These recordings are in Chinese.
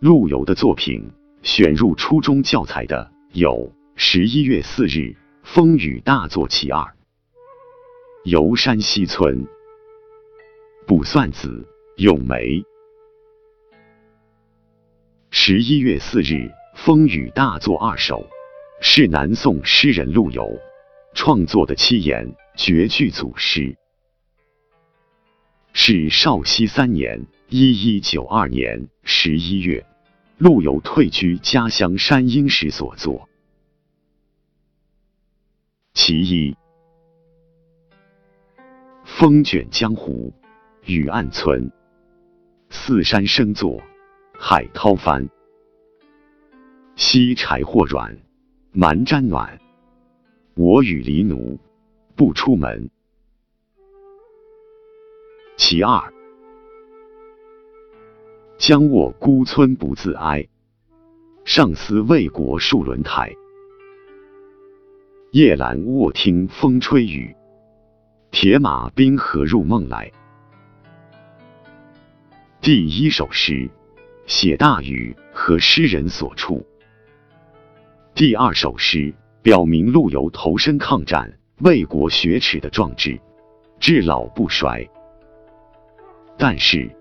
陆游的作品选入初中教材的有十一月四日风雨大作其二，游山西村，卜算子，咏梅。十一月四日风雨大作二首，是南宋诗人陆游创作的七言绝句组诗，是绍熙三年（一一九二年）十一月。陆游退居家乡山阴时所作。其一，风卷江湖，雨暗村。四山生作，海涛翻。西柴火软，蛮毡暖。我与狸奴，不出门。其二。将卧孤村不自哀，上思为国戍轮台。夜阑卧听风吹雨，铁马冰河入梦来。第一首诗写大禹和诗人所处，第二首诗表明陆游投身抗战、为国雪耻的壮志，至老不衰。但是。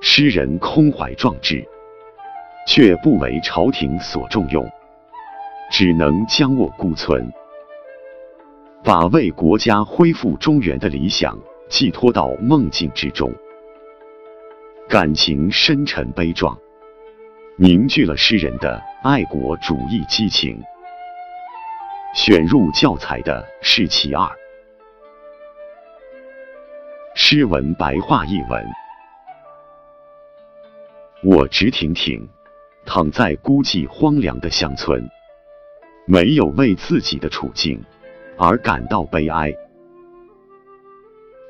诗人空怀壮志，却不为朝廷所重用，只能将我孤存，把为国家恢复中原的理想寄托到梦境之中，感情深沉悲壮，凝聚了诗人的爱国主义激情。选入教材的是其二，诗文白话译文。我直挺挺躺在孤寂荒凉的乡村，没有为自己的处境而感到悲哀，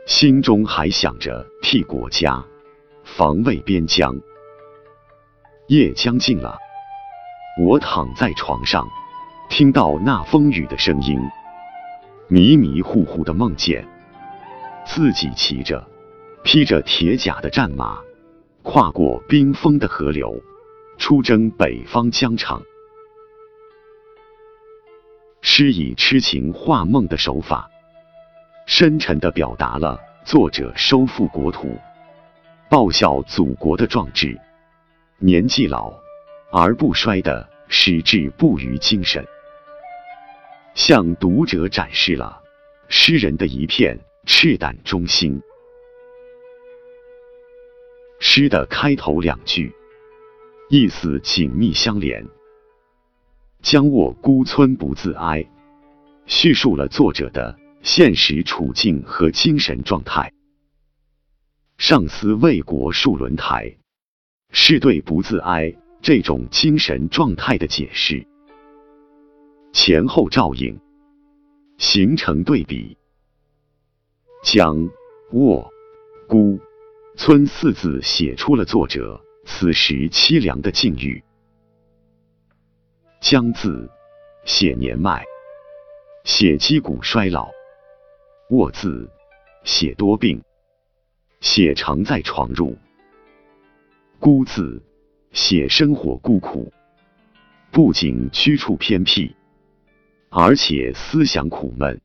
心中还想着替国家防卫边疆。夜将近了，我躺在床上，听到那风雨的声音，迷迷糊糊的梦见自己骑着披着铁甲的战马。跨过冰封的河流，出征北方疆场。诗以痴情画梦的手法，深沉的表达了作者收复国土、报效祖国的壮志，年纪老而不衰的矢志不渝精神，向读者展示了诗人的一片赤胆忠心。诗的开头两句。意思紧密相连，“将卧孤村不自哀”，叙述了作者的现实处境和精神状态。“上思为国戍轮台”是对不自哀。这种精神状态的解释，前后照应，形成对比。将卧孤。村四字写出了作者此时凄凉的境遇。将字写年迈，写肌骨衰老；卧字写多病，写常在床褥；孤字写生活孤苦，不仅居处偏僻，而且思想苦闷，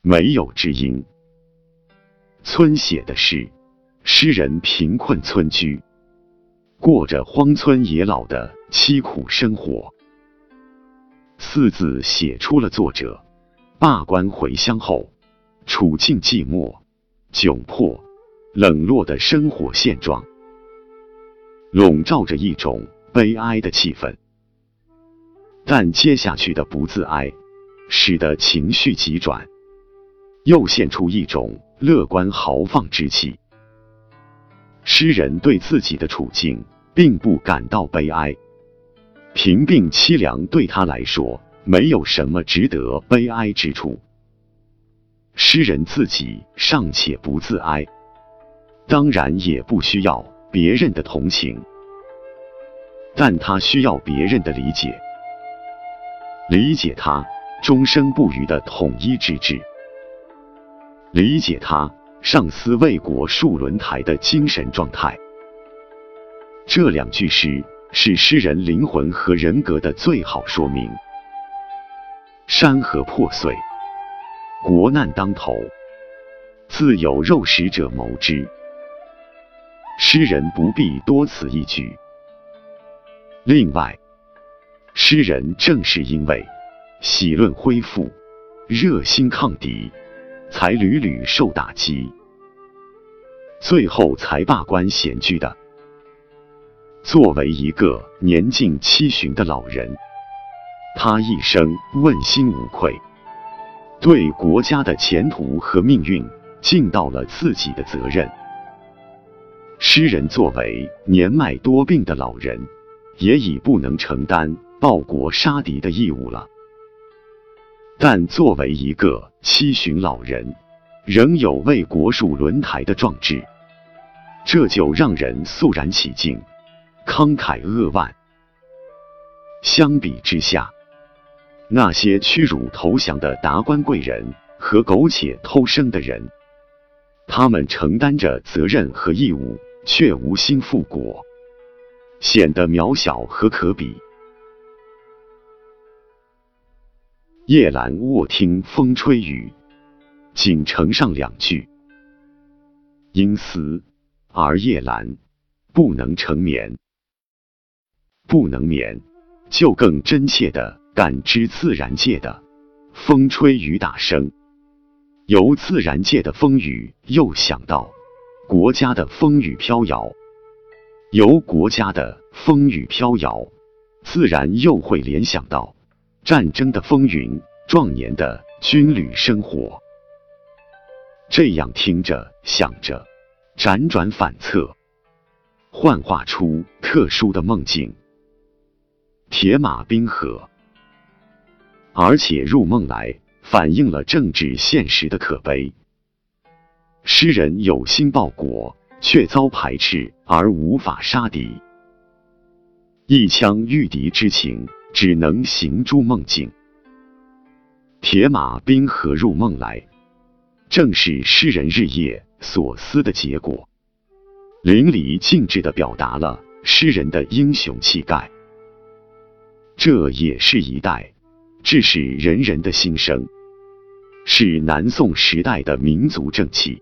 没有知音。村写的是。诗人贫困村居，过着荒村野老的凄苦生活。四字写出了作者罢官回乡后处境寂寞、窘迫、冷落的生活现状，笼罩着一种悲哀的气氛。但接下去的不自哀，使得情绪急转，又现出一种乐观豪放之气。诗人对自己的处境并不感到悲哀，贫病凄凉对他来说没有什么值得悲哀之处。诗人自己尚且不自哀，当然也不需要别人的同情，但他需要别人的理解，理解他终生不渝的统一之志，理解他。上司为国戍轮台的精神状态，这两句诗是诗人灵魂和人格的最好说明。山河破碎，国难当头，自有肉食者谋之。诗人不必多此一举。另外，诗人正是因为喜论恢复，热心抗敌，才屡屡受打击，最后才罢官闲居的。作为一个年近七旬的老人，他一生问心无愧，对国家的前途和命运尽到了自己的责任。诗人作为年迈多病的老人，也已不能承担报国杀敌的义务了。但作为一个七旬老人，仍有为国树轮台的壮志，这就让人肃然起敬。慷慨扼腕。相比之下，那些屈辱投降的达官贵人和苟且偷生的人，他们承担着责任和义务，却无心复国，显得渺小和可比。夜阑卧听风吹雨，仅承上两句：因思而夜阑，不能成眠。不能眠，就更真切的感知自然界的风吹雨打声，由自然界的风雨又想到国家的风雨飘摇，由国家的风雨飘摇，自然又会联想到战争的风云、壮年的军旅生活。这样听着想着，辗转反侧，幻化出特殊的梦境。铁马冰河，而且入梦来，反映了政治现实的可悲。诗人有心报国，却遭排斥而无法杀敌，一腔御敌之情，只能行诸梦境。铁马冰河入梦来，正是诗人日夜所思的结果，淋漓尽致的表达了诗人的英雄气概。这也是一代致使人人的心声，是南宋时代的民族正气。